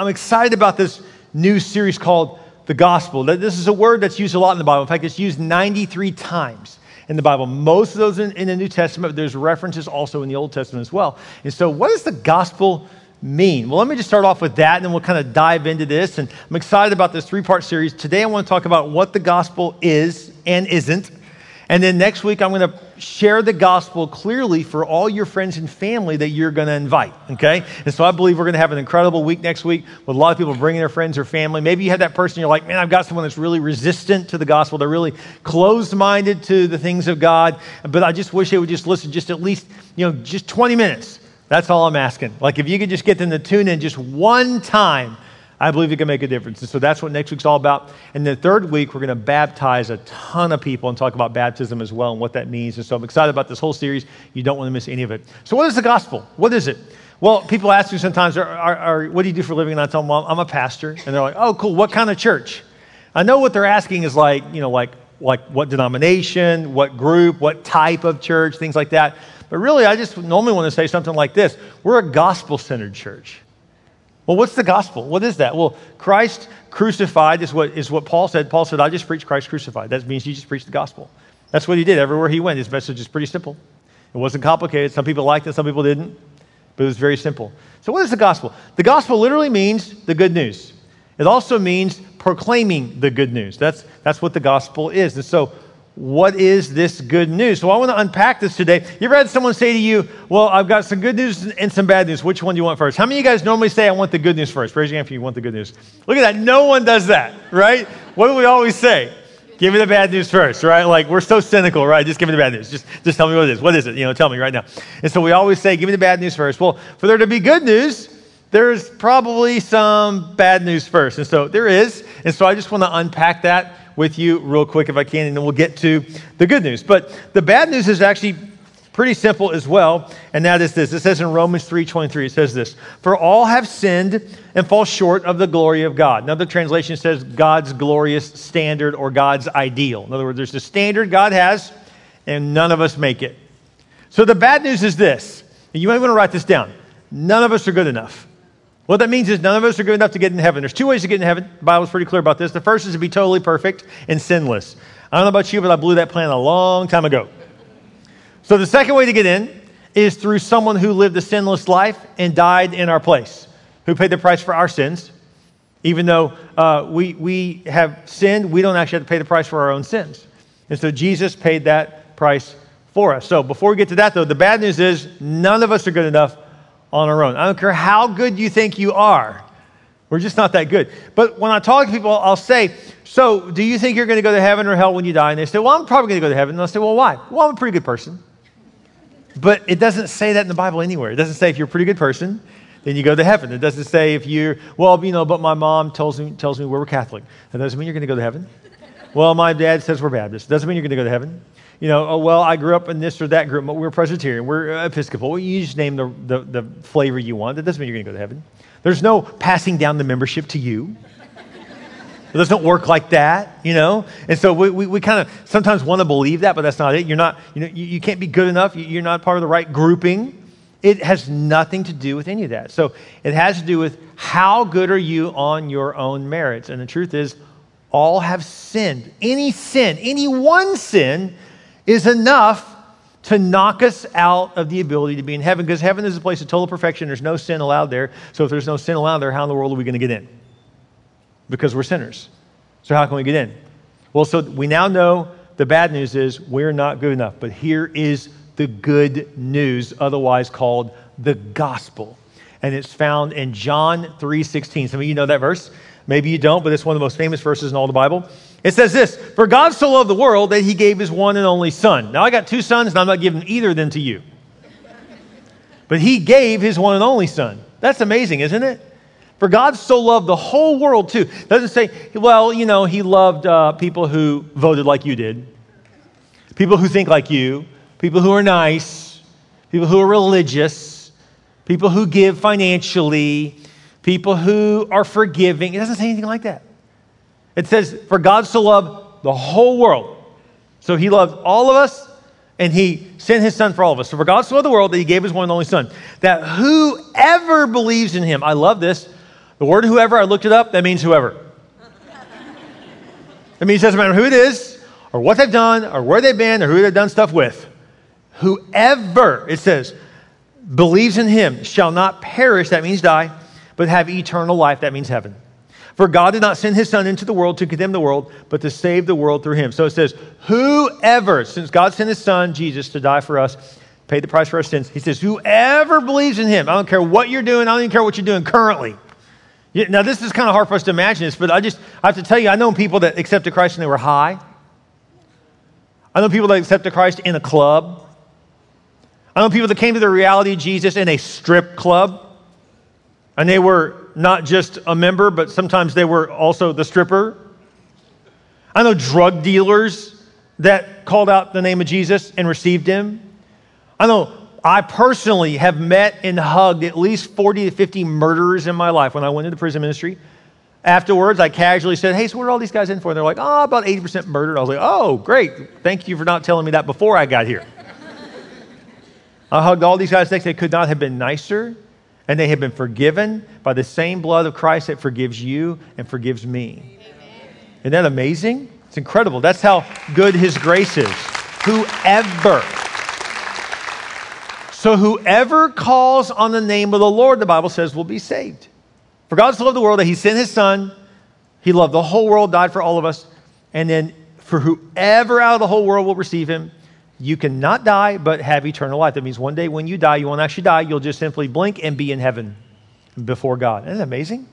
I'm excited about this new series called The Gospel. This is a word that's used a lot in the Bible. In fact, it's used 93 times in the Bible. Most of those in, in the New Testament, there's references also in the Old Testament as well. And so, what does the gospel mean? Well, let me just start off with that, and then we'll kind of dive into this. And I'm excited about this three part series. Today, I want to talk about what the gospel is and isn't. And then next week, I'm going to share the gospel clearly for all your friends and family that you're going to invite. Okay? And so I believe we're going to have an incredible week next week with a lot of people bringing their friends or family. Maybe you have that person, you're like, man, I've got someone that's really resistant to the gospel. They're really closed minded to the things of God. But I just wish they would just listen just at least, you know, just 20 minutes. That's all I'm asking. Like if you could just get them to tune in just one time I believe it can make a difference. And so that's what next week's all about. And the third week, we're going to baptize a ton of people and talk about baptism as well and what that means. And so I'm excited about this whole series. You don't want to miss any of it. So, what is the gospel? What is it? Well, people ask me sometimes, are, are, are, what do you do for a living? And I tell them, well, I'm a pastor. And they're like, oh, cool. What kind of church? I know what they're asking is like, you know, like, like what denomination, what group, what type of church, things like that. But really, I just normally want to say something like this We're a gospel centered church. Well, what's the gospel? What is that? Well, Christ crucified is what, is what Paul said. Paul said, I just preach Christ crucified. That means he just preached the gospel. That's what he did everywhere he went. His message is pretty simple. It wasn't complicated. Some people liked it, some people didn't, but it was very simple. So, what is the gospel? The gospel literally means the good news. It also means proclaiming the good news. That's, that's what the gospel is. And so, what is this good news? So I want to unpack this today. You ever had someone say to you, Well, I've got some good news and some bad news. Which one do you want first? How many of you guys normally say, I want the good news first? Raise your hand if you want the good news. Look at that. No one does that, right? What do we always say? Give me the bad news first, right? Like we're so cynical, right? Just give me the bad news. Just, just tell me what it is. What is it? You know, tell me right now. And so we always say, give me the bad news first. Well, for there to be good news, there's probably some bad news first. And so there is. And so I just want to unpack that with you real quick if I can, and then we'll get to the good news. But the bad news is actually pretty simple as well, and that is this. It says in Romans 3:23, it says this: For all have sinned and fall short of the glory of God. Another translation says God's glorious standard or God's ideal. In other words, there's the standard God has, and none of us make it. So the bad news is this, you might want to write this down. None of us are good enough. What that means is none of us are good enough to get in heaven. There's two ways to get in heaven. The Bible's pretty clear about this. The first is to be totally perfect and sinless. I don't know about you, but I blew that plan a long time ago. So the second way to get in is through someone who lived a sinless life and died in our place, who paid the price for our sins. Even though uh, we, we have sinned, we don't actually have to pay the price for our own sins. And so Jesus paid that price for us. So before we get to that, though, the bad news is none of us are good enough on our own. I don't care how good you think you are. We're just not that good. But when I talk to people, I'll say, So, do you think you're going to go to heaven or hell when you die? And they say, Well, I'm probably going to go to heaven. And I'll say, Well, why? Well, I'm a pretty good person. But it doesn't say that in the Bible anywhere. It doesn't say if you're a pretty good person, then you go to heaven. It doesn't say if you're, well, you know, but my mom tells me, tells me we're Catholic. That doesn't mean you're going to go to heaven. well, my dad says we're Baptist. Doesn't mean you're going to go to heaven you know, oh, well, I grew up in this or that group. But we're Presbyterian. We're Episcopal. You just name the, the, the flavor you want. That doesn't mean you're going to go to heaven. There's no passing down the membership to you. It doesn't work like that, you know? And so we, we, we kind of sometimes want to believe that, but that's not it. You're not, you know, you, you can't be good enough. You're not part of the right grouping. It has nothing to do with any of that. So it has to do with how good are you on your own merits. And the truth is, all have sinned. Any sin, any one sin is enough to knock us out of the ability to be in heaven because heaven is a place of total perfection. There's no sin allowed there. So if there's no sin allowed there, how in the world are we going to get in? Because we're sinners. So how can we get in? Well, so we now know the bad news is we're not good enough. But here is the good news, otherwise called the gospel. And it's found in John 3:16. Some of you know that verse. Maybe you don't, but it's one of the most famous verses in all the Bible. It says this For God so loved the world that he gave his one and only Son. Now, I got two sons, and I'm not giving either of them to you. But he gave his one and only Son. That's amazing, isn't it? For God so loved the whole world, too. Doesn't say, well, you know, he loved uh, people who voted like you did, people who think like you, people who are nice, people who are religious, people who give financially, people who are forgiving. It doesn't say anything like that. It says, For God so loved the whole world. So he loved all of us, and he sent his son for all of us. So for God so loved the world that he gave his one and only son, that whoever believes in him, I love this, The word whoever, I looked it up, that means whoever. That means it doesn't matter who it is, or what they've done, or where they've been, or who they've done stuff with. Whoever, it says, believes in him shall not perish, that means die, but have eternal life, that means heaven. For God did not send his Son into the world to condemn the world, but to save the world through him. So it says, whoever, since God sent his Son, Jesus, to die for us, paid the price for our sins, he says, whoever believes in him, I don't care what you're doing, I don't even care what you're doing currently. Now, this is kind of hard for us to imagine this, but I just I have to tell you, I know people that accepted Christ and they were high. I know people that accepted Christ in a club. I know people that came to the reality of Jesus in a strip club. And they were not just a member, but sometimes they were also the stripper. I know drug dealers that called out the name of Jesus and received him. I know I personally have met and hugged at least 40 to 50 murderers in my life when I went into prison ministry. Afterwards, I casually said, Hey, so what are all these guys in for? And they're like, Oh, about 80% murdered. I was like, Oh, great. Thank you for not telling me that before I got here. I hugged all these guys next. They could not have been nicer, and they have been forgiven by the same blood of Christ that forgives you and forgives me. Amen. Isn't that amazing? It's incredible. That's how good His grace is. Whoever. So, whoever calls on the name of the Lord, the Bible says, will be saved. For God so loved the world that He sent His Son. He loved the whole world, died for all of us. And then, for whoever out of the whole world will receive Him, you cannot die but have eternal life. That means one day when you die, you won't actually die. You'll just simply blink and be in heaven before God. Isn't that amazing?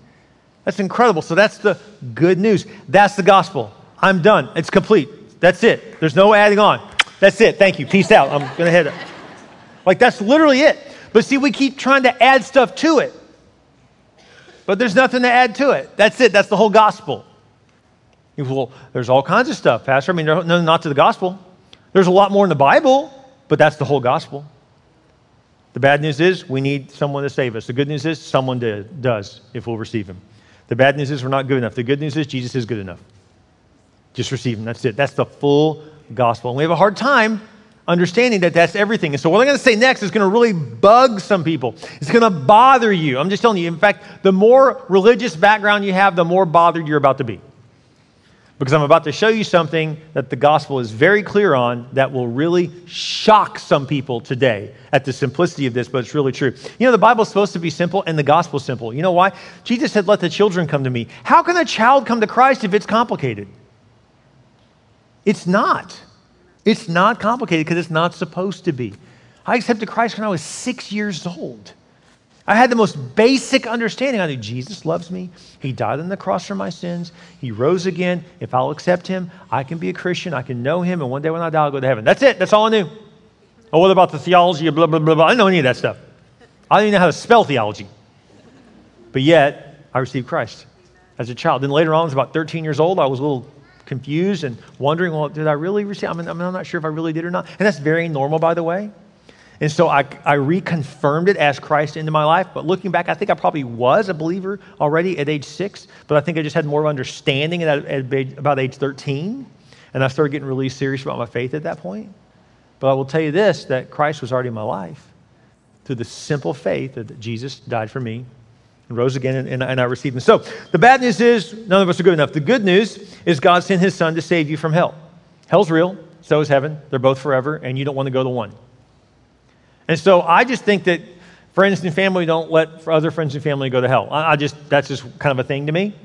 That's incredible. So that's the good news. That's the gospel. I'm done. It's complete. That's it. There's no adding on. That's it. Thank you. Peace out. I'm going to head. Like that's literally it. But see, we keep trying to add stuff to it. But there's nothing to add to it. That's it. That's the whole gospel. Well, there's all kinds of stuff, Pastor. I mean, no, not to the gospel. There's a lot more in the Bible, but that's the whole gospel. The bad news is we need someone to save us. The good news is someone did, does if we'll receive him. The bad news is we're not good enough. The good news is Jesus is good enough. Just receive him. That's it. That's the full gospel. And we have a hard time understanding that that's everything. And so, what I'm going to say next is going to really bug some people. It's going to bother you. I'm just telling you. In fact, the more religious background you have, the more bothered you're about to be because I'm about to show you something that the gospel is very clear on that will really shock some people today at the simplicity of this, but it's really true. You know, the Bible's supposed to be simple and the gospel's simple. You know why? Jesus said, Let the children come to me. How can a child come to Christ if it's complicated? It's not. It's not complicated because it's not supposed to be. I accepted Christ when I was six years old. I had the most basic understanding. I knew Jesus loves me. He died on the cross for my sins. He rose again. If I'll accept him, I can be a Christian. I can know him. And one day when I die, I'll go to heaven. That's it. That's all I knew. Oh, what about the theology blah, blah, blah, blah? I didn't know any of that stuff. I didn't even know how to spell theology. But yet, I received Christ as a child. Then later on, I was about 13 years old. I was a little confused and wondering, well, did I really receive? I mean, I'm not sure if I really did or not. And that's very normal, by the way. And so I, I reconfirmed it as Christ into my life. But looking back, I think I probably was a believer already at age six, but I think I just had more understanding at, at about age 13. And I started getting really serious about my faith at that point. But I will tell you this that Christ was already in my life through the simple faith that Jesus died for me and rose again, and, and, and I received him. So the bad news is none of us are good enough. The good news is God sent his son to save you from hell. Hell's real, so is heaven. They're both forever, and you don't want to go to one. And so I just think that friends and family don't let other friends and family go to hell. I, just, that's just kind of a thing to me.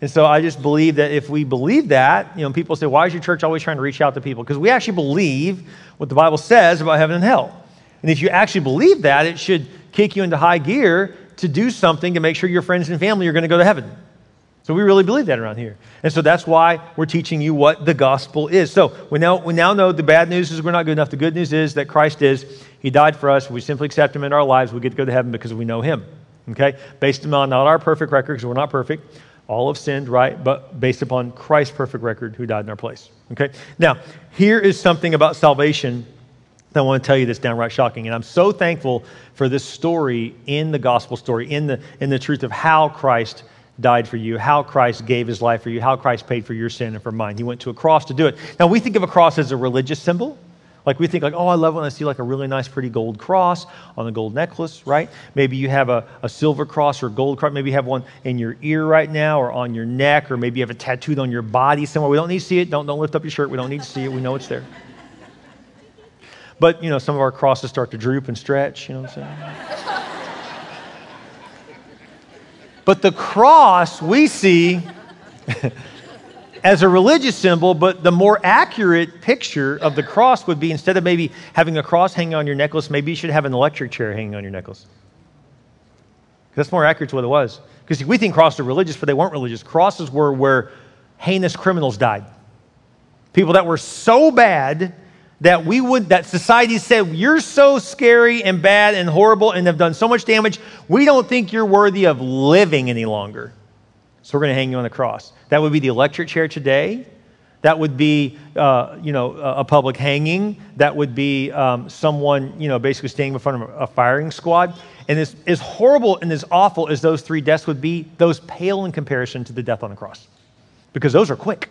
And so I just believe that if we believe that, you know, people say, why is your church always trying to reach out to people? Because we actually believe what the Bible says about heaven and hell. And if you actually believe that, it should kick you into high gear to do something to make sure your friends and family are going to go to heaven. So we really believe that around here. And so that's why we're teaching you what the gospel is. So we now, we now know the bad news is we're not good enough. The good news is that Christ is. He died for us. We simply accept him in our lives. We get to go to heaven because we know him. Okay? Based on not our perfect record, because we're not perfect. All have sinned, right? But based upon Christ's perfect record who died in our place. Okay? Now, here is something about salvation that I want to tell you that's downright shocking. And I'm so thankful for this story in the gospel story, in the, in the truth of how Christ died for you, how Christ gave his life for you, how Christ paid for your sin and for mine. He went to a cross to do it. Now, we think of a cross as a religious symbol. Like we think like, oh, I love when I see like a really nice, pretty gold cross on a gold necklace, right? Maybe you have a, a silver cross or gold cross. Maybe you have one in your ear right now or on your neck, or maybe you have it tattooed on your body somewhere. We don't need to see it. Don't, don't lift up your shirt. We don't need to see it. We know it's there. But, you know, some of our crosses start to droop and stretch, you know what I'm saying? But the cross we see as a religious symbol, but the more accurate picture of the cross would be instead of maybe having a cross hanging on your necklace, maybe you should have an electric chair hanging on your necklace. That's more accurate to what it was. Because we think crosses are religious, but they weren't religious. Crosses were where heinous criminals died. People that were so bad that we would that society said you're so scary and bad and horrible and have done so much damage we don't think you're worthy of living any longer. So we're going to hang you on the cross. That would be the electric chair today. That would be uh, you know a public hanging. That would be um, someone you know basically standing in front of a firing squad. And as, as horrible and as awful as those three deaths would be those pale in comparison to the death on the cross. Because those are quick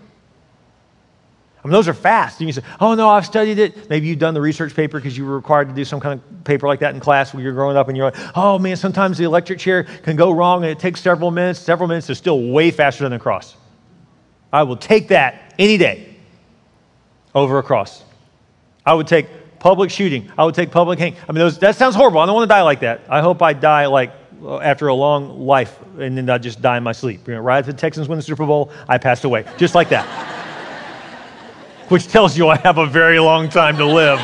I mean, those are fast. You say, oh, no, I've studied it. Maybe you've done the research paper because you were required to do some kind of paper like that in class when you're growing up and you're like, oh, man, sometimes the electric chair can go wrong and it takes several minutes. Several minutes is still way faster than a cross. I will take that any day over a cross. I would take public shooting. I would take public hang. I mean, those, that sounds horrible. I don't want to die like that. I hope I die like after a long life and then I just die in my sleep. You know, right after the Texans win the Super Bowl, I passed away. Just like that which tells you I have a very long time to live.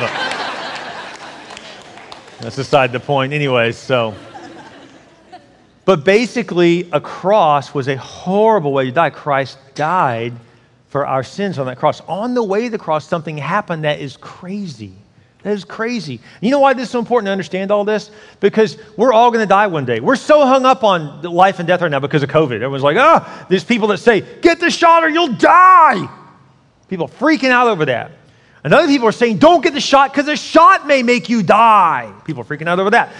That's aside the point, anyway. So, but basically, a cross was a horrible way to die. Christ died for our sins on that cross. On the way to the cross, something happened that is crazy. That is crazy. You know why this is so important to understand all this? Because we're all going to die one day. We're so hung up on life and death right now because of COVID. Everyone's like, oh, there's people that say, get the shot or you'll die. People freaking out over that. And other people are saying, don't get the shot because the shot may make you die. People freaking out over that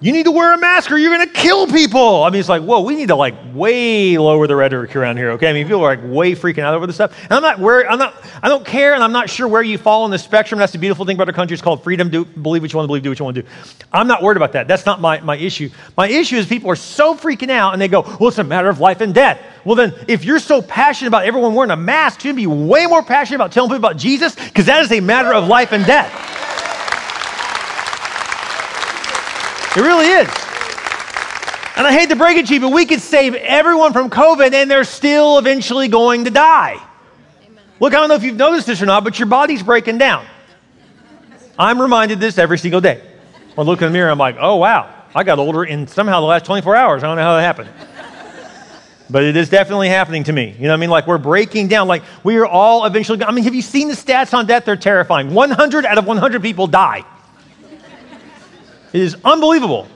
you need to wear a mask or you're going to kill people. I mean, it's like, whoa, we need to like way lower the rhetoric around here, okay? I mean, people are like way freaking out over this stuff. And I'm not where, I'm not, I don't care and I'm not sure where you fall on the spectrum. That's the beautiful thing about our country. It's called freedom. Do, believe what you want to believe, do what you want to do. I'm not worried about that. That's not my, my issue. My issue is people are so freaking out and they go, well, it's a matter of life and death. Well, then, if you're so passionate about everyone wearing a mask, you should be way more passionate about telling people about Jesus because that is a matter of life and death. It really is. And I hate to break it to you, but we could save everyone from COVID and they're still eventually going to die. Amen. Look, I don't know if you've noticed this or not, but your body's breaking down. I'm reminded this every single day. When I look in the mirror, I'm like, oh, wow, I got older in somehow the last 24 hours. I don't know how that happened. But it is definitely happening to me. You know what I mean? Like we're breaking down. Like we are all eventually. I mean, have you seen the stats on death? They're terrifying. 100 out of 100 people die. It is unbelievable.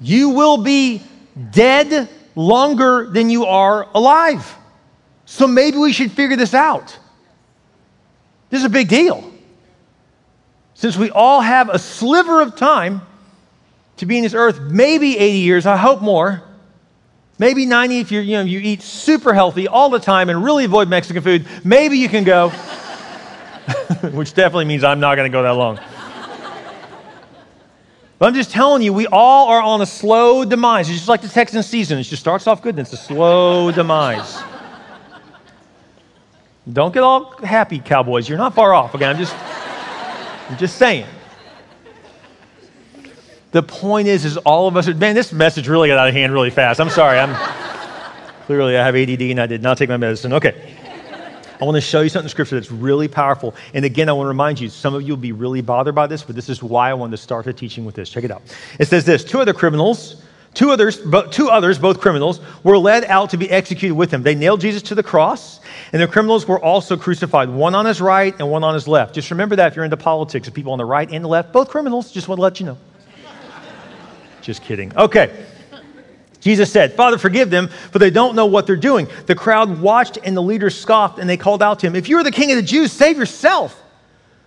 You will be dead longer than you are alive. So maybe we should figure this out. This is a big deal. Since we all have a sliver of time to be in this earth, maybe 80 years, I hope more. Maybe 90 if you you know, you eat super healthy all the time and really avoid Mexican food. Maybe you can go, which definitely means I'm not going to go that long. But I'm just telling you, we all are on a slow demise. It's just like the Texan season. It just starts off good, then it's a slow demise. Don't get all happy, Cowboys. You're not far off. Okay, I'm just, I'm just saying. The point is, is all of us. Are, man, this message really got out of hand really fast. I'm sorry. I'm clearly I have ADD and I did not take my medicine. Okay. I want to show you something in Scripture that's really powerful. And again, I want to remind you, some of you will be really bothered by this, but this is why I wanted to start the teaching with this. Check it out. It says this Two other criminals, two others, two others, both criminals, were led out to be executed with him. They nailed Jesus to the cross, and the criminals were also crucified, one on his right and one on his left. Just remember that if you're into politics, the people on the right and the left, both criminals, just want to let you know. just kidding. Okay. Jesus said, Father, forgive them, for they don't know what they're doing. The crowd watched, and the leaders scoffed, and they called out to him, If you are the king of the Jews, save yourself.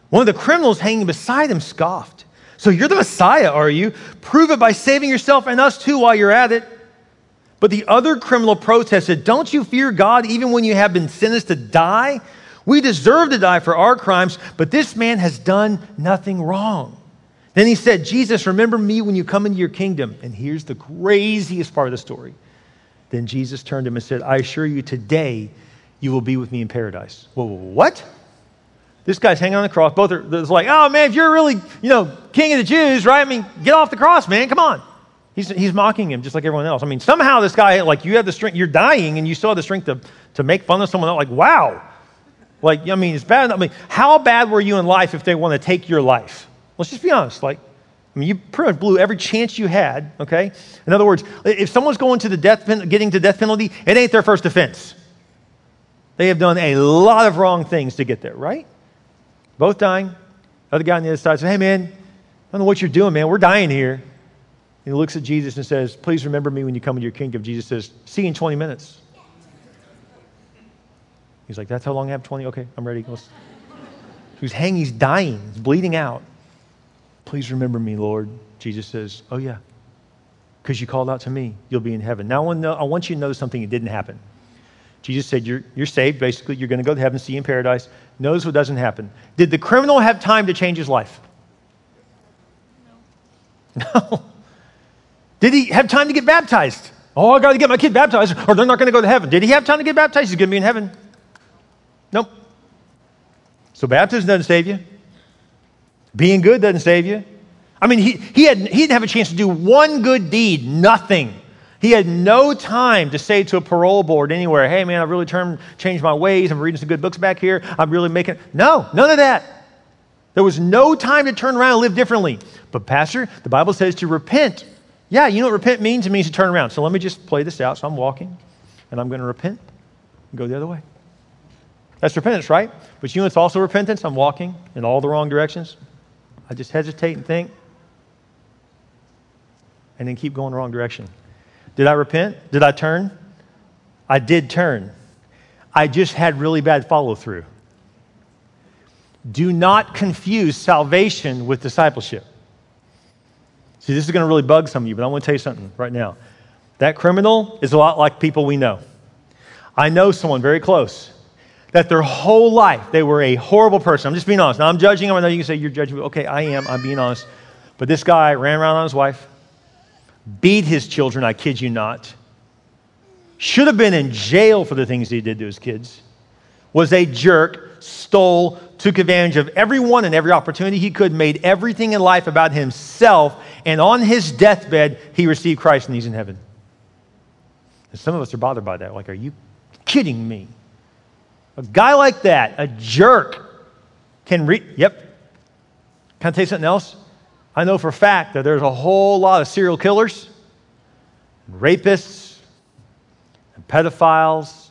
One of the criminals hanging beside him scoffed. So you're the Messiah, are you? Prove it by saving yourself and us too while you're at it. But the other criminal protested, Don't you fear God even when you have been sentenced to die? We deserve to die for our crimes, but this man has done nothing wrong. Then he said, Jesus, remember me when you come into your kingdom. And here's the craziest part of the story. Then Jesus turned to him and said, I assure you, today you will be with me in paradise. Whoa, what? This guy's hanging on the cross. Both are like, oh man, if you're really, you know, king of the Jews, right? I mean, get off the cross, man. Come on. He's, he's mocking him just like everyone else. I mean, somehow this guy, like, you have the strength, you're dying, and you still have the strength to, to make fun of someone else. Like, wow. Like, I mean, it's bad. I mean, how bad were you in life if they want to take your life? Let's just be honest. Like, I mean, you pretty much blew every chance you had, okay? In other words, if someone's going to the death, getting to death penalty, it ain't their first offense. They have done a lot of wrong things to get there, right? Both dying. Other guy on the other side says, Hey, man, I don't know what you're doing, man. We're dying here. And he looks at Jesus and says, Please remember me when you come into your kingdom. Jesus says, See you in 20 minutes. He's like, That's how long I have? 20? Okay, I'm ready. He's hanging, he's dying, he's bleeding out. Please remember me, Lord. Jesus says, Oh, yeah. Because you called out to me, you'll be in heaven. Now, I want you to know something that didn't happen. Jesus said, You're, you're saved. Basically, you're going to go to heaven, see you in paradise. Knows what doesn't happen. Did the criminal have time to change his life? No. no. Did he have time to get baptized? Oh, I got to get my kid baptized, or they're not going to go to heaven. Did he have time to get baptized? He's going to be in heaven. Nope. So baptism doesn't save you. Being good doesn't save you. I mean, he, he, had, he didn't have a chance to do one good deed, nothing. He had no time to say to a parole board anywhere, hey, man, I've really turned, changed my ways. I'm reading some good books back here. I'm really making. No, none of that. There was no time to turn around and live differently. But, Pastor, the Bible says to repent. Yeah, you know what repent means? It means to turn around. So let me just play this out. So I'm walking, and I'm going to repent and go the other way. That's repentance, right? But you know it's also repentance? I'm walking in all the wrong directions. I just hesitate and think, and then keep going the wrong direction. Did I repent? Did I turn? I did turn. I just had really bad follow through. Do not confuse salvation with discipleship. See, this is going to really bug some of you, but I want to tell you something right now. That criminal is a lot like people we know. I know someone very close that their whole life they were a horrible person. I'm just being honest. Now, I'm judging them. I know you can say you're judging me. Okay, I am. I'm being honest. But this guy ran around on his wife, beat his children, I kid you not, should have been in jail for the things he did to his kids, was a jerk, stole, took advantage of everyone and every opportunity he could, made everything in life about himself, and on his deathbed, he received Christ and he's in heaven. And some of us are bothered by that. Like, are you kidding me? A guy like that, a jerk, can read. Yep. Can I tell you something else? I know for a fact that there's a whole lot of serial killers, and rapists, and pedophiles.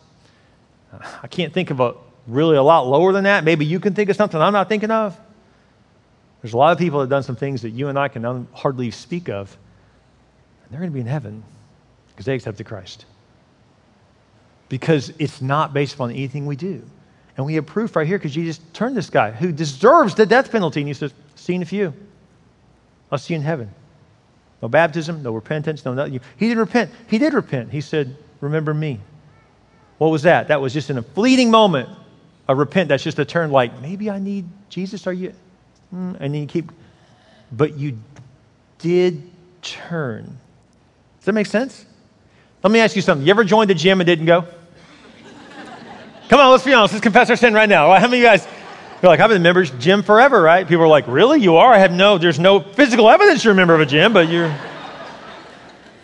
I can't think of a really a lot lower than that. Maybe you can think of something I'm not thinking of. There's a lot of people that have done some things that you and I can hardly speak of. And they're going to be in heaven because they accepted Christ. Because it's not based upon anything we do. And we have proof right here because Jesus turned this guy who deserves the death penalty and he says, Seen a few. I'll see you in heaven. No baptism, no repentance, no nothing. He didn't repent. He did repent. He said, Remember me. What was that? That was just in a fleeting moment a repent. That's just a turn like, maybe I need Jesus. Are you? Mm, and then you keep, but you did turn. Does that make sense? Let me ask you something. You ever joined the gym and didn't go? Come on, let's be honest. Let's confess our sin right now. How many of you guys you're like, I've been a members gym forever, right? People are like, really? You are? I have no, there's no physical evidence you're a member of a gym, but you're.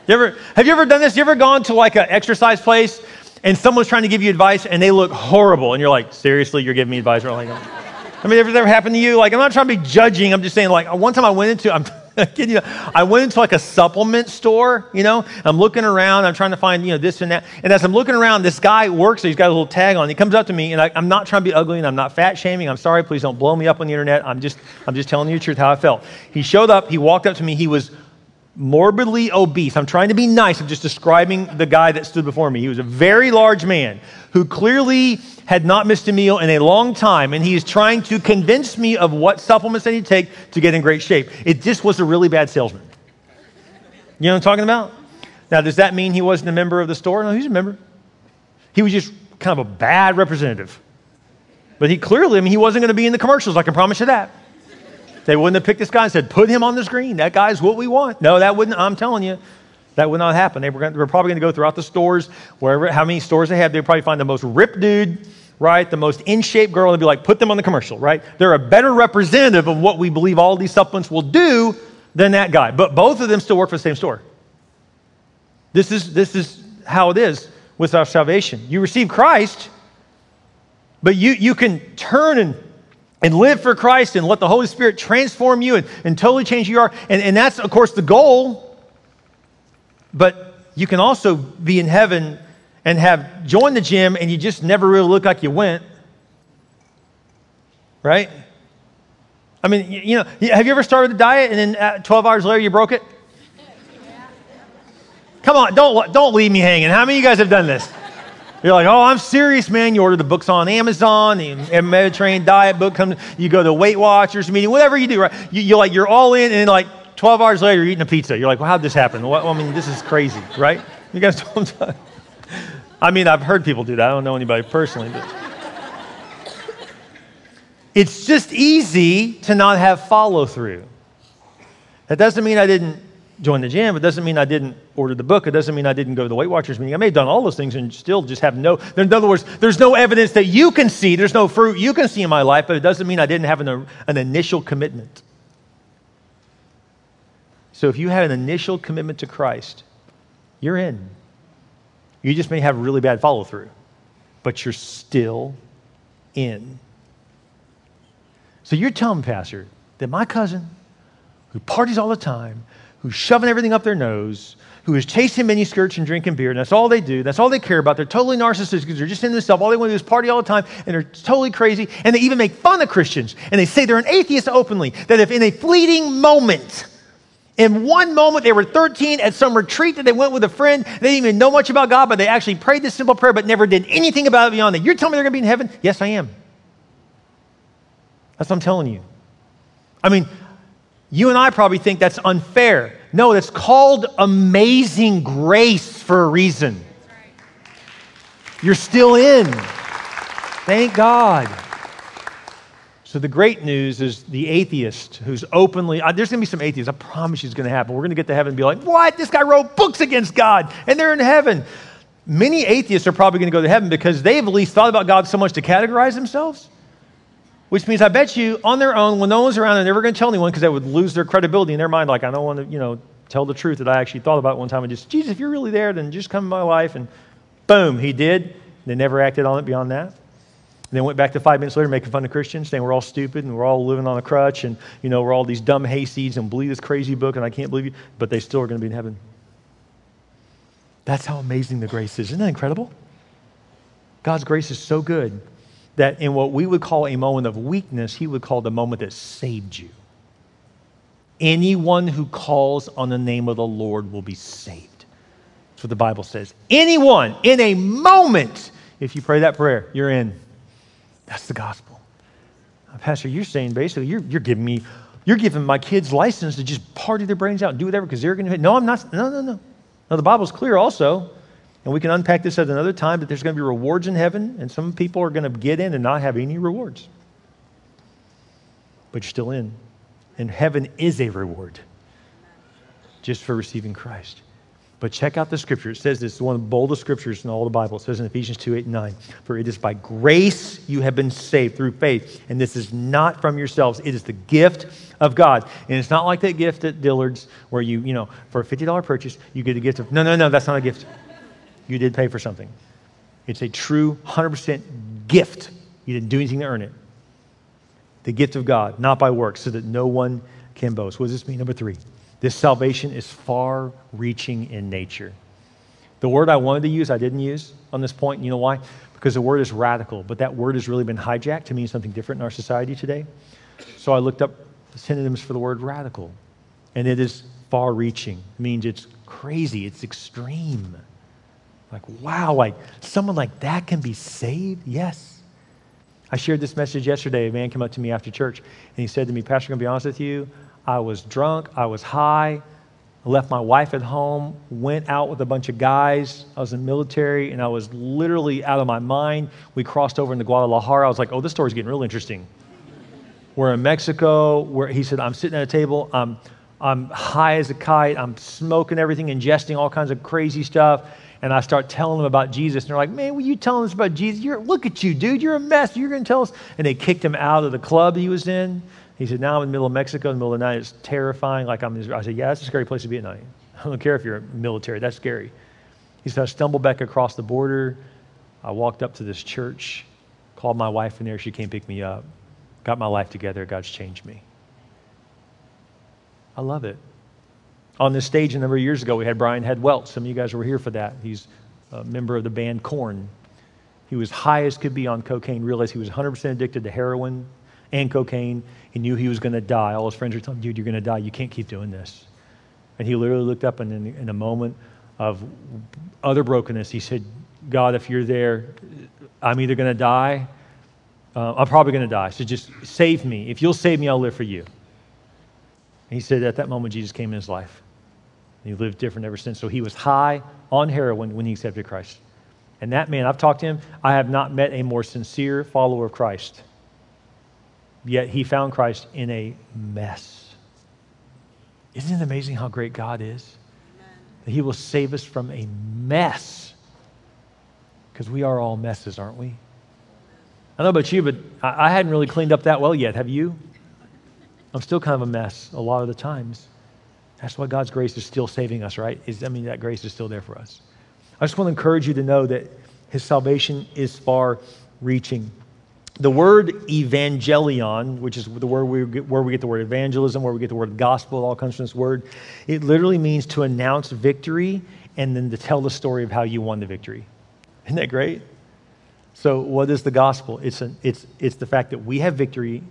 You ever, have you ever done this? You ever gone to like an exercise place and someone's trying to give you advice and they look horrible and you're like, seriously, you're giving me advice? Like, I mean, ever ever happened to you? Like, I'm not trying to be judging. I'm just saying, like, one time I went into, I'm, you, I went into like a supplement store, you know, I'm looking around, I'm trying to find, you know, this and that. And as I'm looking around, this guy works, so he's got a little tag on. He comes up to me, and I, am not trying to be ugly, and I'm not fat shaming. I'm sorry, please don't blow me up on the internet. I'm just, I'm just telling you the truth how I felt. He showed up, he walked up to me, he was morbidly obese. I'm trying to be nice. I'm just describing the guy that stood before me. He was a very large man who clearly had not missed a meal in a long time, and he is trying to convince me of what supplements I need to take to get in great shape. It just was a really bad salesman. You know what I'm talking about? Now, does that mean he wasn't a member of the store? No, he's a member. He was just kind of a bad representative. But he clearly, I mean, he wasn't going to be in the commercials. I can promise you that. They wouldn't have picked this guy and said, put him on the screen. That guy's what we want. No, that wouldn't, I'm telling you, that would not happen. They were, going, they were probably going to go throughout the stores, wherever, how many stores they had. They'd probably find the most ripped dude, right? The most in shape girl, and they'd be like, put them on the commercial, right? They're a better representative of what we believe all these supplements will do than that guy. But both of them still work for the same store. This is, this is how it is with our salvation. You receive Christ, but you, you can turn and, and live for Christ and let the Holy Spirit transform you and, and totally change you are. And, and that's, of course, the goal. But you can also be in heaven and have joined the gym and you just never really look like you went. Right? I mean, you know, have you ever started a diet and then uh, 12 hours later you broke it? Come on, don't, don't leave me hanging. How many of you guys have done this? You're like, oh, I'm serious, man. You order the books on Amazon, the Mediterranean diet book comes, you go to Weight Watchers meeting, whatever you do, right? You, you're like, you're all in, and like 12 hours later, you're eating a pizza. You're like, well, how'd this happen? Well, I mean, this is crazy, right? You guys don't. I mean, I've heard people do that. I don't know anybody personally, but. It's just easy to not have follow through. That doesn't mean I didn't join the gym. It doesn't mean I didn't order the book. It doesn't mean I didn't go to the Weight Watchers meeting. I may have done all those things and still just have no. In other words, there's no evidence that you can see. There's no fruit you can see in my life, but it doesn't mean I didn't have an, an initial commitment. So if you have an initial commitment to Christ, you're in. You just may have really bad follow through, but you're still in. So you're telling Pastor that my cousin, who parties all the time, who's shoving everything up their nose, who is chasing miniskirts and drinking beer, and that's all they do. That's all they care about. They're totally narcissistic because they're just in themselves. All they want to do is party all the time, and they're totally crazy. And they even make fun of Christians, and they say they're an atheist openly. That if in a fleeting moment, in one moment, they were 13 at some retreat that they went with a friend. They didn't even know much about God, but they actually prayed this simple prayer, but never did anything about it beyond that. You're telling me they're going to be in heaven? Yes, I am. That's what I'm telling you. I mean, you and I probably think that's unfair. No, that's called amazing grace for a reason. You're still in. Thank God. So the great news is the atheist who's openly, uh, there's going to be some atheists, I promise you it's going to happen. We're going to get to heaven and be like, what? This guy wrote books against God and they're in heaven. Many atheists are probably going to go to heaven because they've at least thought about God so much to categorize themselves. Which means I bet you on their own, when no one's around, they're never going to tell anyone because they would lose their credibility in their mind. Like, I don't want to, you know, tell the truth that I actually thought about one time and just, Jesus, if you're really there, then just come in my life. And boom, he did. They never acted on it beyond that. And then went back to five minutes later making fun of Christians, saying we're all stupid and we're all living on a crutch and, you know, we're all these dumb hayseeds and believe this crazy book and I can't believe you. But they still are going to be in heaven. That's how amazing the grace is. Isn't that incredible? God's grace is so good that in what we would call a moment of weakness, he would call the moment that saved you. Anyone who calls on the name of the Lord will be saved. That's what the Bible says. Anyone in a moment, if you pray that prayer, you're in. That's the gospel. Now, Pastor, you're saying basically you're, you're giving me, you're giving my kids license to just party their brains out and do whatever because they're going to. No, I'm not. No, no, no. No, the Bible's clear also and we can unpack this at another time, but there's going to be rewards in heaven, and some people are going to get in and not have any rewards. But you're still in. And heaven is a reward just for receiving Christ. But check out the scripture. It says this is one of the boldest scriptures in all the Bible. It says in Ephesians 2 8 and 9, For it is by grace you have been saved through faith. And this is not from yourselves, it is the gift of God. And it's not like that gift at Dillard's where you, you know, for a $50 purchase, you get a gift of, no, no, no, that's not a gift you did pay for something. It's a true 100% gift. You didn't do anything to earn it. The gift of God, not by works, so that no one can boast. What does this mean? Number three, this salvation is far reaching in nature. The word I wanted to use, I didn't use on this point. You know why? Because the word is radical, but that word has really been hijacked to mean something different in our society today. So I looked up synonyms for the word radical, and it is far reaching. It means it's crazy, it's extreme. Like, wow, like someone like that can be saved? Yes. I shared this message yesterday. A man came up to me after church and he said to me, Pastor, I'm going to be honest with you. I was drunk, I was high, I left my wife at home, went out with a bunch of guys. I was in the military and I was literally out of my mind. We crossed over into Guadalajara. I was like, oh, this story's getting real interesting. We're in Mexico, where he said, I'm sitting at a table, I'm, I'm high as a kite, I'm smoking everything, ingesting all kinds of crazy stuff. And I start telling them about Jesus. And they're like, man, were you telling us about Jesus? You're, look at you, dude. You're a mess. You're going to tell us. And they kicked him out of the club he was in. He said, Now I'm in the middle of Mexico in the middle of the night. It's terrifying. Like I'm, I said, Yeah, that's a scary place to be at night. I don't care if you're military, that's scary. He said, I stumbled back across the border. I walked up to this church, called my wife in there. She came pick me up, got my life together. God's changed me. I love it. On this stage a number of years ago, we had Brian Head Welch. Some of you guys were here for that. He's a member of the band Korn. He was high as could be on cocaine, realized he was 100% addicted to heroin and cocaine. He knew he was going to die. All his friends were telling him, dude, you're going to die. You can't keep doing this. And he literally looked up and in, in a moment of utter brokenness, he said, God, if you're there, I'm either going to die, uh, I'm probably going to die. So just save me. If you'll save me, I'll live for you. And he said at that moment, Jesus came in his life. And he lived different ever since. So he was high on heroin when he accepted Christ. And that man, I've talked to him, I have not met a more sincere follower of Christ. Yet he found Christ in a mess. Isn't it amazing how great God is? That he will save us from a mess. Because we are all messes, aren't we? I don't know about you, but I hadn't really cleaned up that well yet. Have you? I'm still kind of a mess a lot of the times. That's why God's grace is still saving us, right? Is, I mean, that grace is still there for us. I just want to encourage you to know that his salvation is far reaching. The word evangelion, which is the word we get, where we get the word evangelism, where we get the word gospel, all comes from this word. It literally means to announce victory and then to tell the story of how you won the victory. Isn't that great? So, what is the gospel? It's, an, it's, it's the fact that we have victory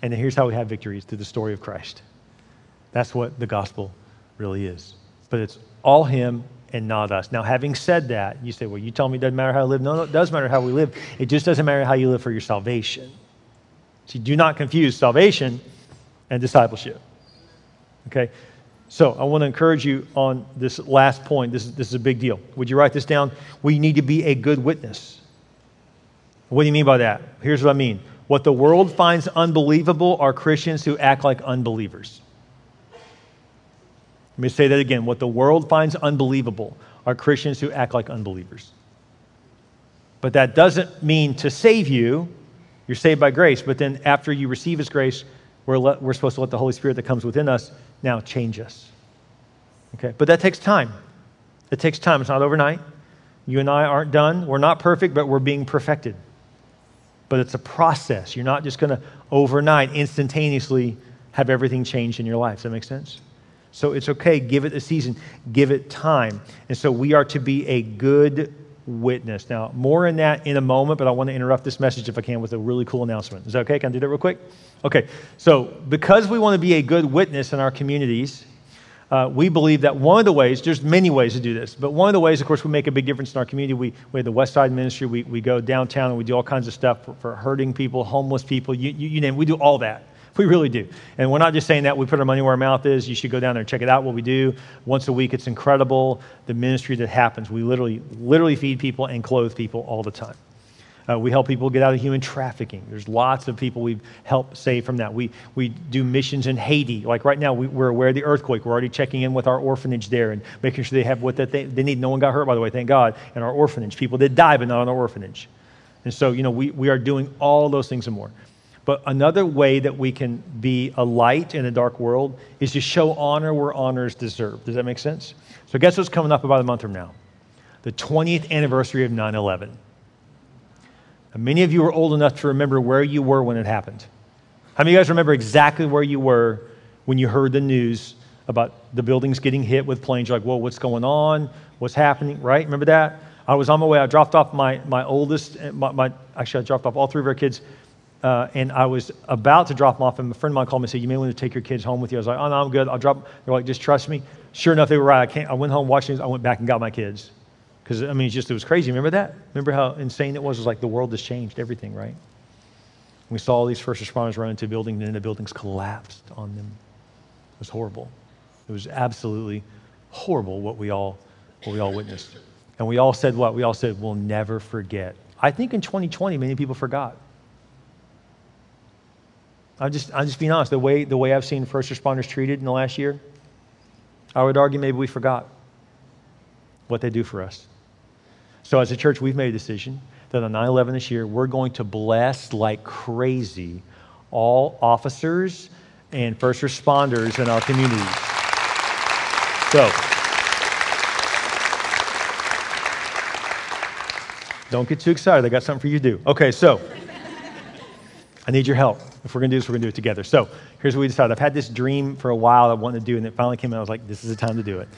and here's how we have victory victories through the story of Christ. That's what the gospel really is. But it's all Him and not us. Now, having said that, you say, well, you tell me it doesn't matter how I live. No, no, it does matter how we live. It just doesn't matter how you live for your salvation. See, do not confuse salvation and discipleship. Okay? So I want to encourage you on this last point. This is, this is a big deal. Would you write this down? We need to be a good witness. What do you mean by that? Here's what I mean what the world finds unbelievable are Christians who act like unbelievers. Let me say that again. What the world finds unbelievable are Christians who act like unbelievers. But that doesn't mean to save you. You're saved by grace. But then after you receive His grace, we're, let, we're supposed to let the Holy Spirit that comes within us now change us. Okay? But that takes time. It takes time. It's not overnight. You and I aren't done. We're not perfect, but we're being perfected but it's a process. You're not just going to overnight, instantaneously have everything changed in your life. Does that make sense? So it's okay. Give it a season, give it time. And so we are to be a good witness. Now, more in that in a moment, but I want to interrupt this message if I can with a really cool announcement. Is that okay? Can I do that real quick? Okay. So, because we want to be a good witness in our communities, uh, we believe that one of the ways, there's many ways to do this, but one of the ways, of course, we make a big difference in our community. We, we have the West Side Ministry, we, we go downtown and we do all kinds of stuff for, for hurting people, homeless people, you, you, you name it. We do all that. We really do. And we're not just saying that we put our money where our mouth is. You should go down there and check it out, what we do. Once a week, it's incredible, the ministry that happens. We literally, literally feed people and clothe people all the time. Uh, we help people get out of human trafficking. There's lots of people we've helped save from that. We, we do missions in Haiti. Like right now, we, are aware of the earthquake. We're already checking in with our orphanage there and making sure they have what they, they need. No one got hurt, by the way, thank God, in our orphanage. People did die, but not in our orphanage. And so, you know, we, we are doing all those things and more. But another way that we can be a light in a dark world is to show honor where honor is deserved. Does that make sense? So, guess what's coming up about a month from now? The 20th anniversary of 9 11. Many of you are old enough to remember where you were when it happened. How many of you guys remember exactly where you were when you heard the news about the buildings getting hit with planes? You're like, whoa, what's going on? What's happening? Right? Remember that? I was on my way. I dropped off my, my oldest, my, my actually, I dropped off all three of our kids. Uh, and I was about to drop them off, and a friend of mine called me and said, You may want to take your kids home with you. I was like, Oh, no, I'm good. I'll drop. They're like, Just trust me. Sure enough, they were right. I, can't, I went home, watched news. I went back and got my kids. Because, I mean, it's just, it was crazy. Remember that? Remember how insane it was? It was like the world has changed everything, right? We saw all these first responders run into a building, and then the buildings collapsed on them. It was horrible. It was absolutely horrible what we all, what we all witnessed. And we all said what? We all said, we'll never forget. I think in 2020, many people forgot. I'm just, I'm just being honest. The way, the way I've seen first responders treated in the last year, I would argue maybe we forgot what they do for us. So, as a church, we've made a decision that on 9 11 this year, we're going to bless like crazy all officers and first responders in our communities. So, don't get too excited. I got something for you to do. Okay, so I need your help. If we're going to do this, we're going to do it together. So here's what we decided. I've had this dream for a while I wanted to do, and it finally came out. I was like, this is the time to do it.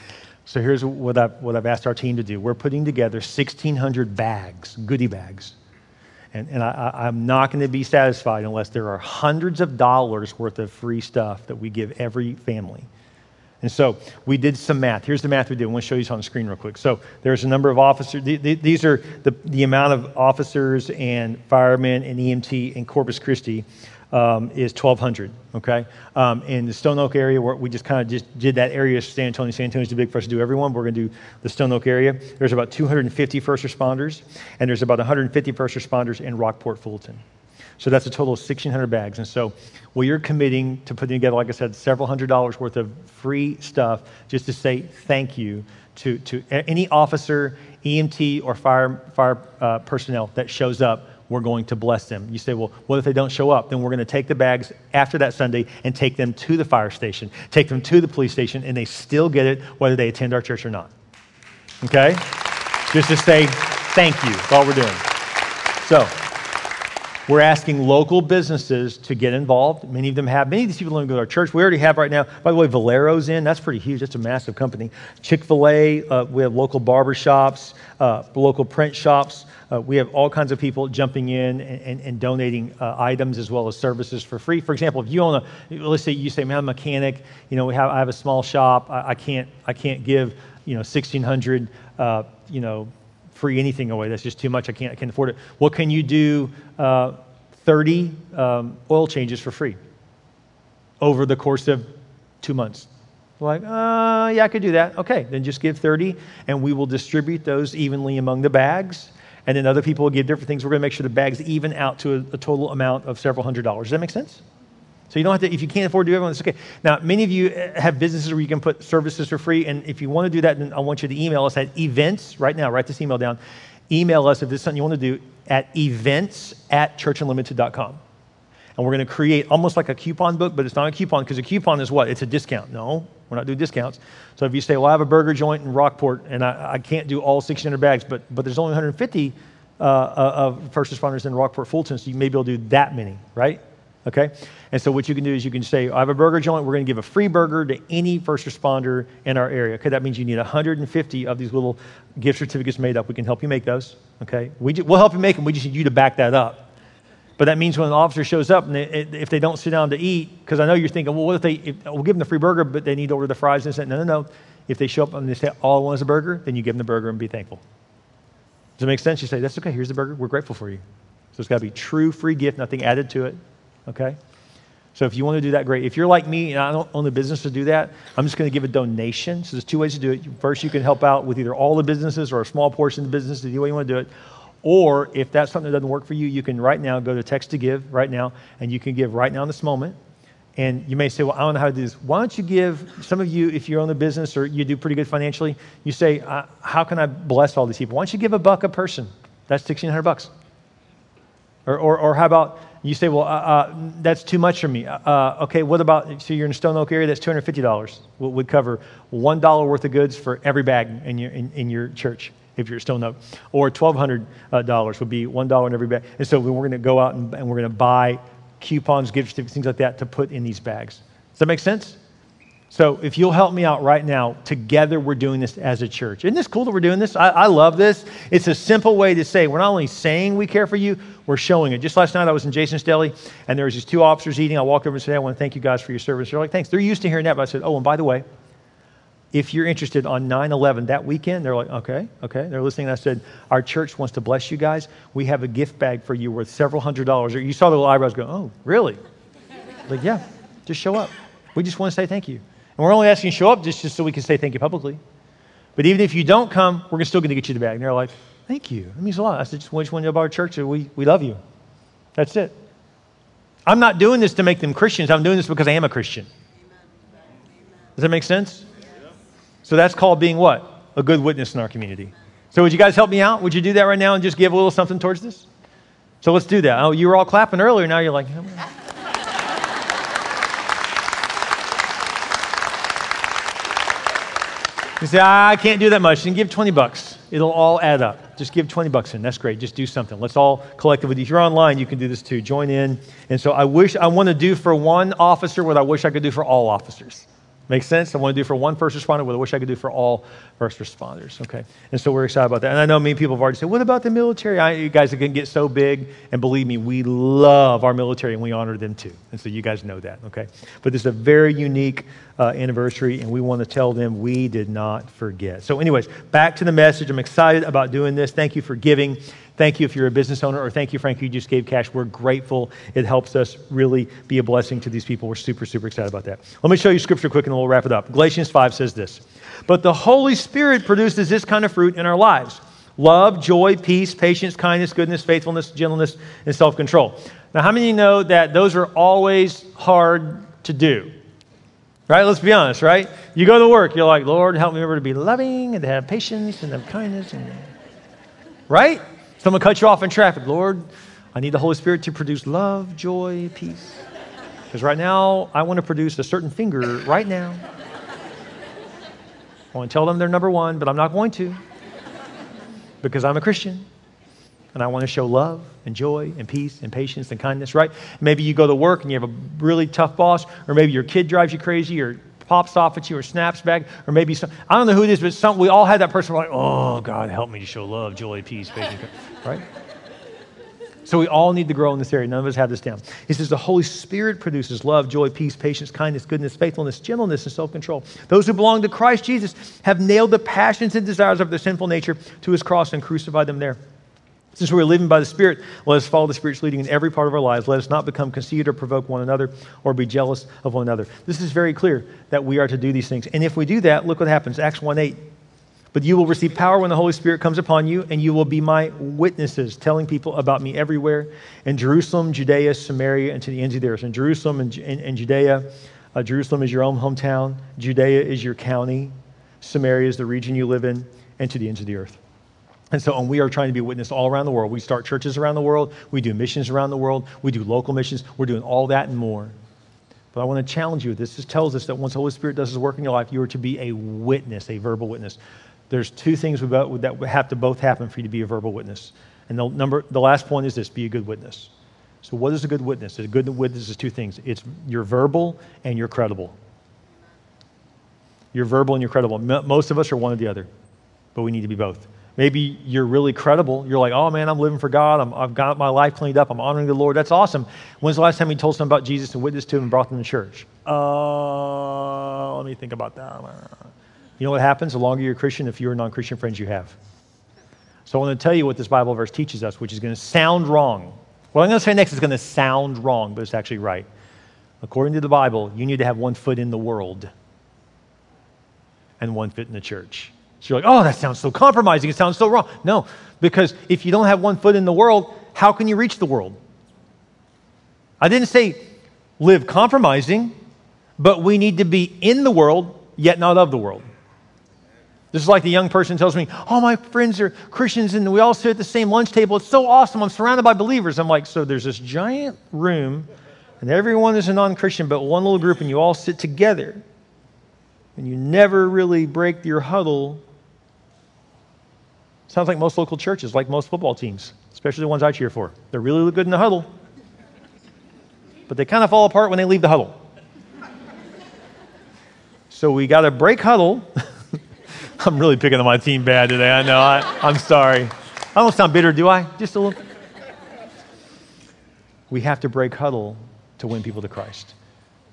So here's what I've, what I've asked our team to do. We're putting together 1,600 bags, goodie bags. And, and I, I'm not going to be satisfied unless there are hundreds of dollars worth of free stuff that we give every family. And so we did some math. Here's the math we did. I want to show you this on the screen real quick. So there's a number of officers. These are the, the amount of officers and firemen and EMT in Corpus Christi um, is 1,200, okay? Um, in the Stone Oak area, where we just kind of just did that area, San Antonio. San Antonio's too big for us to do everyone. We're going to do the Stone Oak area. There's about 250 first responders, and there's about 150 first responders in Rockport, Fulton. So that's a total of 1,600 bags. And so, well, you're committing to putting together, like I said, several hundred dollars worth of free stuff just to say thank you to, to any officer, EMT, or fire, fire uh, personnel that shows up we're going to bless them. You say, well, what if they don't show up? Then we're going to take the bags after that Sunday and take them to the fire station, take them to the police station, and they still get it whether they attend our church or not. Okay? Just to say thank you. That's all we're doing. So, we're asking local businesses to get involved. Many of them have. Many of these people don't go to our church. We already have right now. By the way, Valero's in. That's pretty huge. That's a massive company. Chick fil A. Uh, we have local barber shops, uh, local print shops. Uh, we have all kinds of people jumping in and, and, and donating uh, items as well as services for free. For example, if you own a, let's say you say, man, I'm a mechanic, you know, we have, I have a small shop, I, I can't, I can't give, you know, 1600, uh, you know, free anything away. That's just too much. I can't, I can't afford it. What can you do? Uh, 30 um, oil changes for free over the course of two months. Like, uh, yeah, I could do that. Okay, then just give 30, and we will distribute those evenly among the bags and then other people will give different things. We're going to make sure the bags even out to a, a, total amount of several hundred dollars. Does that make sense? So you don't have to, if you can't afford to do everyone, it's okay. Now, many of you uh, have businesses where you can put services for free, and if you want to do that, then I want you to email us at events, right now, write this email down. Email us if this is something you want to do at events at churchunlimited.com. And we're going to create almost like a coupon book, but it's not a coupon because a coupon is what? It's a discount. No, we're not doing discounts. So if you say, well, I have a burger joint in Rockport and I, I can't do all 1,600 bags, but, but there's only 150 uh, uh, of first responders in Rockport Fulton, so you may be able to do that many, right? Okay? And so what you can do is you can say, I have a burger joint, we're going to give a free burger to any first responder in our area. Okay, that means you need 150 of these little gift certificates made up. We can help you make those. Okay? We we'll help you make them, we just need you to back that up. But that means when an officer shows up and they, if they don't sit down to eat, because I know you're thinking, well, what if they, if, we'll give them the free burger, but they need to order the fries and say, no, no, no. If they show up and they say, all I want is a burger, then you give them the burger and be thankful. Does it make sense? You say, that's okay, here's the burger, we're grateful for you. So it's got to be true free gift, nothing added to it. Okay? So if you want to do that, great. If you're like me and I don't own the business to do that, I'm just going to give a donation. So there's two ways to do it. First, you can help out with either all the businesses or a small portion of the business, the way you want to do it. Or if that's something that doesn't work for you, you can right now go to text to give right now, and you can give right now in this moment. And you may say, Well, I don't know how to do this. Why don't you give, some of you, if you own a business or you do pretty good financially, you say, uh, How can I bless all these people? Why don't you give a buck a person? That's 1600 bucks. Or, or, or how about you say, Well, uh, uh, that's too much for me. Uh, uh, okay, what about, so you're in the Stone Oak area, that's $250. Would cover $1 worth of goods for every bag in your, in, in your church if you're a Stone Oak. Or $1,200 uh, would be $1 in every bag. And so we're going to go out and, and we're going to buy coupons, gift certificates, things like that to put in these bags. Does that make sense? So if you'll help me out right now, together we're doing this as a church. Isn't this cool that we're doing this? I, I, love this. It's a simple way to say we're not only saying we care for you, we're showing it. Just last night I was in Jason's Deli and there was these two officers eating. I walked over and said, I want to thank you guys for your service. They're like, thanks. They're used to hearing that, but I said, oh, and by the way, if you're interested on 9 11 that weekend, they're like, okay, okay. They're listening. And I said, Our church wants to bless you guys. We have a gift bag for you worth several hundred dollars. You saw the little eyebrows go, Oh, really? like, yeah, just show up. We just want to say thank you. And we're only asking you to show up just, just so we can say thank you publicly. But even if you don't come, we're still going to get you the bag. And they're like, thank you. That means a lot. I said, just want you to know about our church. We, we love you. That's it. I'm not doing this to make them Christians. I'm doing this because I am a Christian. Does that make sense? So that's called being what? A good witness in our community. So would you guys help me out? Would you do that right now and just give a little something towards this? So let's do that. Oh, you were all clapping earlier. Now you're like, You say, ah, I can't do that much. And give 20 bucks. It'll all add up. Just give 20 bucks in. That's great. Just do something. Let's all collectively, if you're online, you can do this too. Join in. And so I wish, I want to do for one officer what I wish I could do for all officers. Make sense? I want to do for one first responder what I wish I could do for all first responders. Okay. And so we're excited about that. And I know many people have already said, what about the military? I, you guys are going to get so big. And believe me, we love our military and we honor them too. And so you guys know that. Okay. But this is a very unique uh, anniversary and we want to tell them we did not forget. So, anyways, back to the message. I'm excited about doing this. Thank you for giving. Thank you if you're a business owner, or thank you, Frank, you just gave cash. We're grateful. It helps us really be a blessing to these people. We're super, super excited about that. Let me show you scripture quick and then we'll wrap it up. Galatians 5 says this But the Holy Spirit produces this kind of fruit in our lives love, joy, peace, patience, kindness, goodness, faithfulness, gentleness, and self control. Now, how many of you know that those are always hard to do? Right? Let's be honest, right? You go to work, you're like, Lord, help me remember to be loving and to have patience and have kindness. And... Right? Someone cut you off in traffic. Lord, I need the Holy Spirit to produce love, joy, peace. Because right now, I want to produce a certain finger right now. I want to tell them they're number one, but I'm not going to because I'm a Christian. And I want to show love and joy and peace and patience and kindness, right? Maybe you go to work and you have a really tough boss, or maybe your kid drives you crazy, or pops off at you or snaps back, or maybe some, I don't know who it is, but some, we all had that person like, oh, God, help me to show love, joy, peace, patience, right? So we all need to grow in this area. None of us have this down. He says the Holy Spirit produces love, joy, peace, patience, kindness, goodness, faithfulness, gentleness, and self control. Those who belong to Christ Jesus have nailed the passions and desires of their sinful nature to his cross and crucified them there. Since we're living by the Spirit, let us follow the Spirit's leading in every part of our lives. Let us not become conceited or provoke one another or be jealous of one another. This is very clear that we are to do these things. And if we do that, look what happens. Acts 1 8. But you will receive power when the Holy Spirit comes upon you, and you will be my witnesses, telling people about me everywhere in Jerusalem, Judea, Samaria, and to the ends of the earth. In Jerusalem and, and, and Judea, uh, Jerusalem is your own hometown, Judea is your county, Samaria is the region you live in, and to the ends of the earth. And so, and we are trying to be a witness all around the world. We start churches around the world. We do missions around the world. We do local missions. We're doing all that and more. But I want to challenge you this. This tells us that once the Holy Spirit does His work in your life, you are to be a witness, a verbal witness. There's two things that have to both happen for you to be a verbal witness. And the, number, the last point is this be a good witness. So, what is a good witness? A good witness is two things it's you're verbal and you're credible. You're verbal and you're credible. Most of us are one or the other, but we need to be both. Maybe you're really credible. You're like, oh man, I'm living for God. i have got my life cleaned up. I'm honoring the Lord. That's awesome. When's the last time you told someone about Jesus and witnessed to him and brought them to church? Uh, let me think about that. You know what happens? The longer you're a Christian, the fewer non Christian friends you have. So I want to tell you what this Bible verse teaches us, which is going to sound wrong. What I'm going to say next is going to sound wrong, but it's actually right. According to the Bible, you need to have one foot in the world and one foot in the church. So you're like, oh, that sounds so compromising. It sounds so wrong. No, because if you don't have one foot in the world, how can you reach the world? I didn't say live compromising, but we need to be in the world, yet not of the world. This is like the young person tells me, Oh, my friends are Christians and we all sit at the same lunch table. It's so awesome. I'm surrounded by believers. I'm like, So there's this giant room and everyone is a non Christian, but one little group, and you all sit together and you never really break your huddle Sounds like most local churches, like most football teams, especially the ones I cheer for. They're really good in the huddle, but they kind of fall apart when they leave the huddle. So we got to break huddle. I'm really picking on my team bad today. I know. I, I'm sorry. I don't sound bitter, do I? Just a little. We have to break huddle to win people to Christ.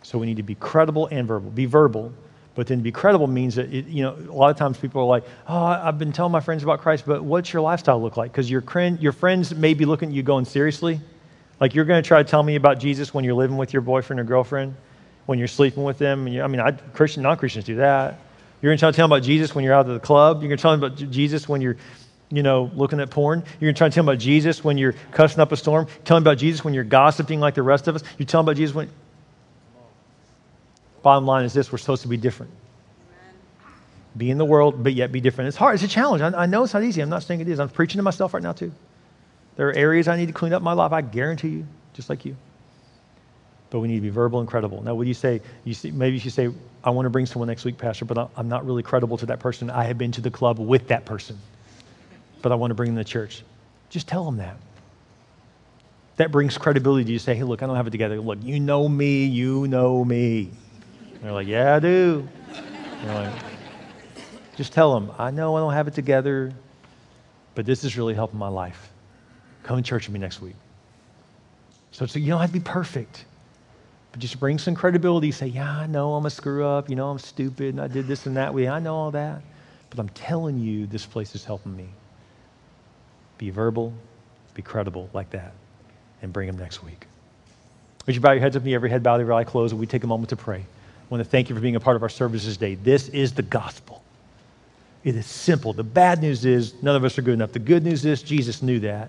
So we need to be credible and verbal. Be verbal but then to be credible means that, it, you know, a lot of times people are like, oh, I've been telling my friends about Christ, but what's your lifestyle look like? Because your, your friends may be looking at you going, seriously? Like you're going to try to tell me about Jesus when you're living with your boyfriend or girlfriend? when you're sleeping with them. I mean, I, Christian, non-Christians do that. You're going to try to tell them about Jesus when you're out at the club. You're going to tell them about Jesus when you're, you know, looking at porn. You're going to try to tell them about Jesus when you're cussing up a storm. Tell them about Jesus when you're gossiping like the rest of us. You tell them about Jesus when. Bottom line is this: we're supposed to be different. Be in the world, but yet be different. It's hard. It's a challenge. I, I know it's not easy. I'm not saying it is. I'm preaching to myself right now too. There are areas I need to clean up my life. I guarantee you, just like you but we need to be verbal and credible. Now, would you say, you see, maybe you should say, I want to bring someone next week, Pastor, but I'm not really credible to that person. I have been to the club with that person, but I want to bring them to church. Just tell them that. That brings credibility to you. Say, hey, look, I don't have it together. Look, you know me, you know me. And they're like, yeah, I do. Like, just tell them, I know I don't have it together, but this is really helping my life. Come to church with me next week. So, so you don't have to be perfect. But just bring some credibility. Say, yeah, I know I'm a screw up. You know, I'm stupid and I did this and that way. I know all that. But I'm telling you, this place is helping me. Be verbal, be credible like that, and bring them next week. Would you bow your heads with me? Every head bowed, every eye closed, and we take a moment to pray. I want to thank you for being a part of our services today. This is the gospel. It is simple. The bad news is none of us are good enough. The good news is Jesus knew that.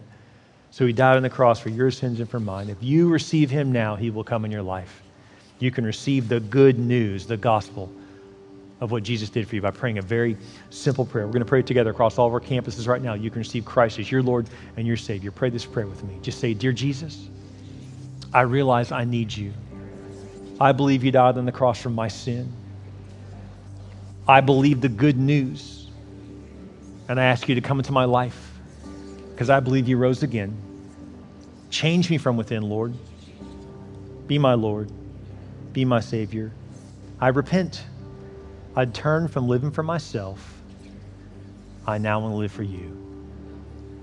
So he died on the cross for your sins and for mine. If you receive him now, he will come in your life. You can receive the good news, the gospel of what Jesus did for you by praying a very simple prayer. We're going to pray together across all of our campuses right now. You can receive Christ as your Lord and your Savior. Pray this prayer with me. Just say, Dear Jesus, I realize I need you. I believe you died on the cross for my sin. I believe the good news. And I ask you to come into my life because I believe you rose again. Change me from within, Lord. Be my Lord. Be my Savior. I repent. I turn from living for myself. I now want to live for you.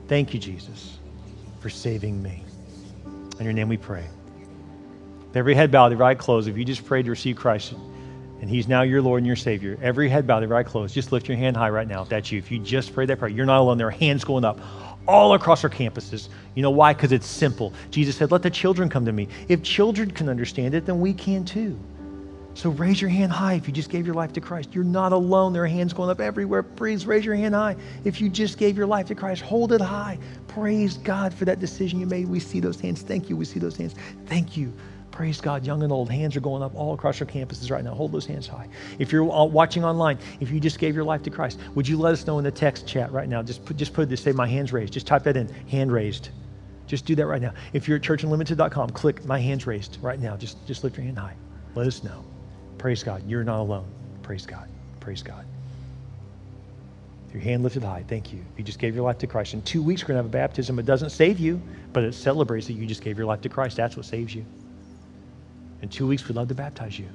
Thank you, Jesus, for saving me. In your name we pray. Every head bowed, every eye closed, if you just prayed to receive Christ and He's now your Lord and your Savior, every head bowed, every eye closed, just lift your hand high right now if that's you. If you just prayed that prayer, you're not alone. There are hands going up all across our campuses. You know why? Because it's simple. Jesus said, Let the children come to me. If children can understand it, then we can too. So raise your hand high if you just gave your life to Christ. You're not alone. There are hands going up everywhere. Please raise your hand high if you just gave your life to Christ. Hold it high. Praise God for that decision you made. We see those hands. Thank you. We see those hands. Thank you. Praise God, young and old. Hands are going up all across our campuses right now. Hold those hands high. If you're uh, watching online, if you just gave your life to Christ, would you let us know in the text chat right now? Just put, just put this, say, my hands raised. Just type that in, hand raised. Just do that right now. If you're at churchunlimited.com, click my hands raised right now. Just, just lift your hand high. Let us know. Praise God. You're not alone. Praise God. Praise God. Your hand lifted high. Thank you. You just gave your life to Christ. In two weeks, we're going to have a baptism. It doesn't save you, but it celebrates that you just gave your life to Christ. That's what saves you. In two weeks, we'd love to baptize you.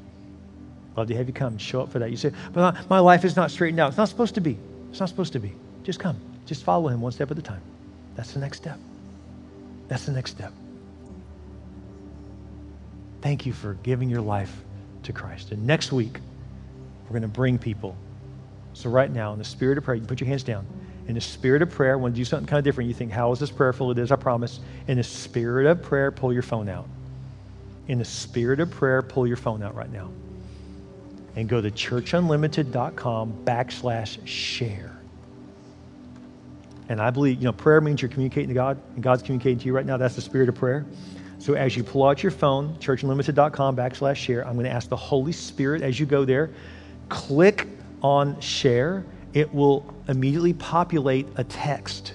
Love to have you come and show up for that. You say, but my life is not straightened out. It's not supposed to be. It's not supposed to be. Just come. Just follow him one step at a time. That's the next step. That's the next step. Thank you for giving your life to Christ. And next week, we're going to bring people. So, right now, in the spirit of prayer, you put your hands down. In the spirit of prayer, want to do something kind of different. You think, how is this prayerful? It is, I promise. In the spirit of prayer, pull your phone out in the spirit of prayer, pull your phone out right now and go to churchunlimited.com backslash share. And I believe, you know, prayer means you're communicating to God, and God's communicating to you right now. That's the spirit of prayer. So as you pull out your phone, churchunlimited.com backslash share, I'm going to ask the Holy Spirit as you go there, click on share. It will immediately populate a text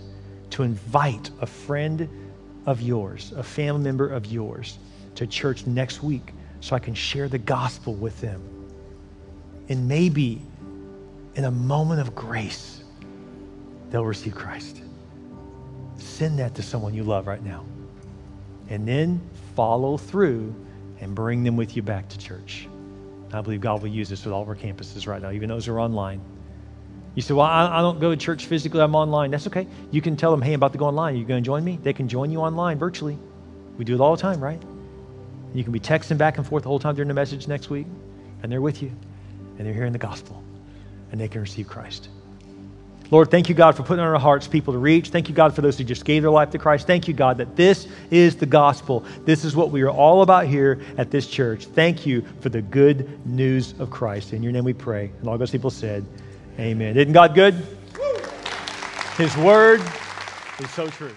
to invite a friend of yours, a family member of yours to church next week so I can share the gospel with them. And maybe in a moment of grace, they'll receive Christ. Send that to someone you love right now. And then follow through and bring them with you back to church. I believe God will use this with all of our campuses right now, even those who are online. You say, Well, I, I don't go to church physically, I'm online. That's okay. You can tell them, Hey, I'm about to go online. You going to join me? They can join you online virtually. We do it all the time, right? You can be texting back and forth the whole time during the message next week, and they're with you, and they're hearing the gospel, and they can receive Christ. Lord, thank you, God, for putting on our hearts people to reach. Thank you, God, for those who just gave their life to Christ. Thank you, God, that this is the gospel. This is what we are all about here at this church. Thank you for the good news of Christ. In your name we pray. And all those people said, Amen. Isn't God good? His word is so true.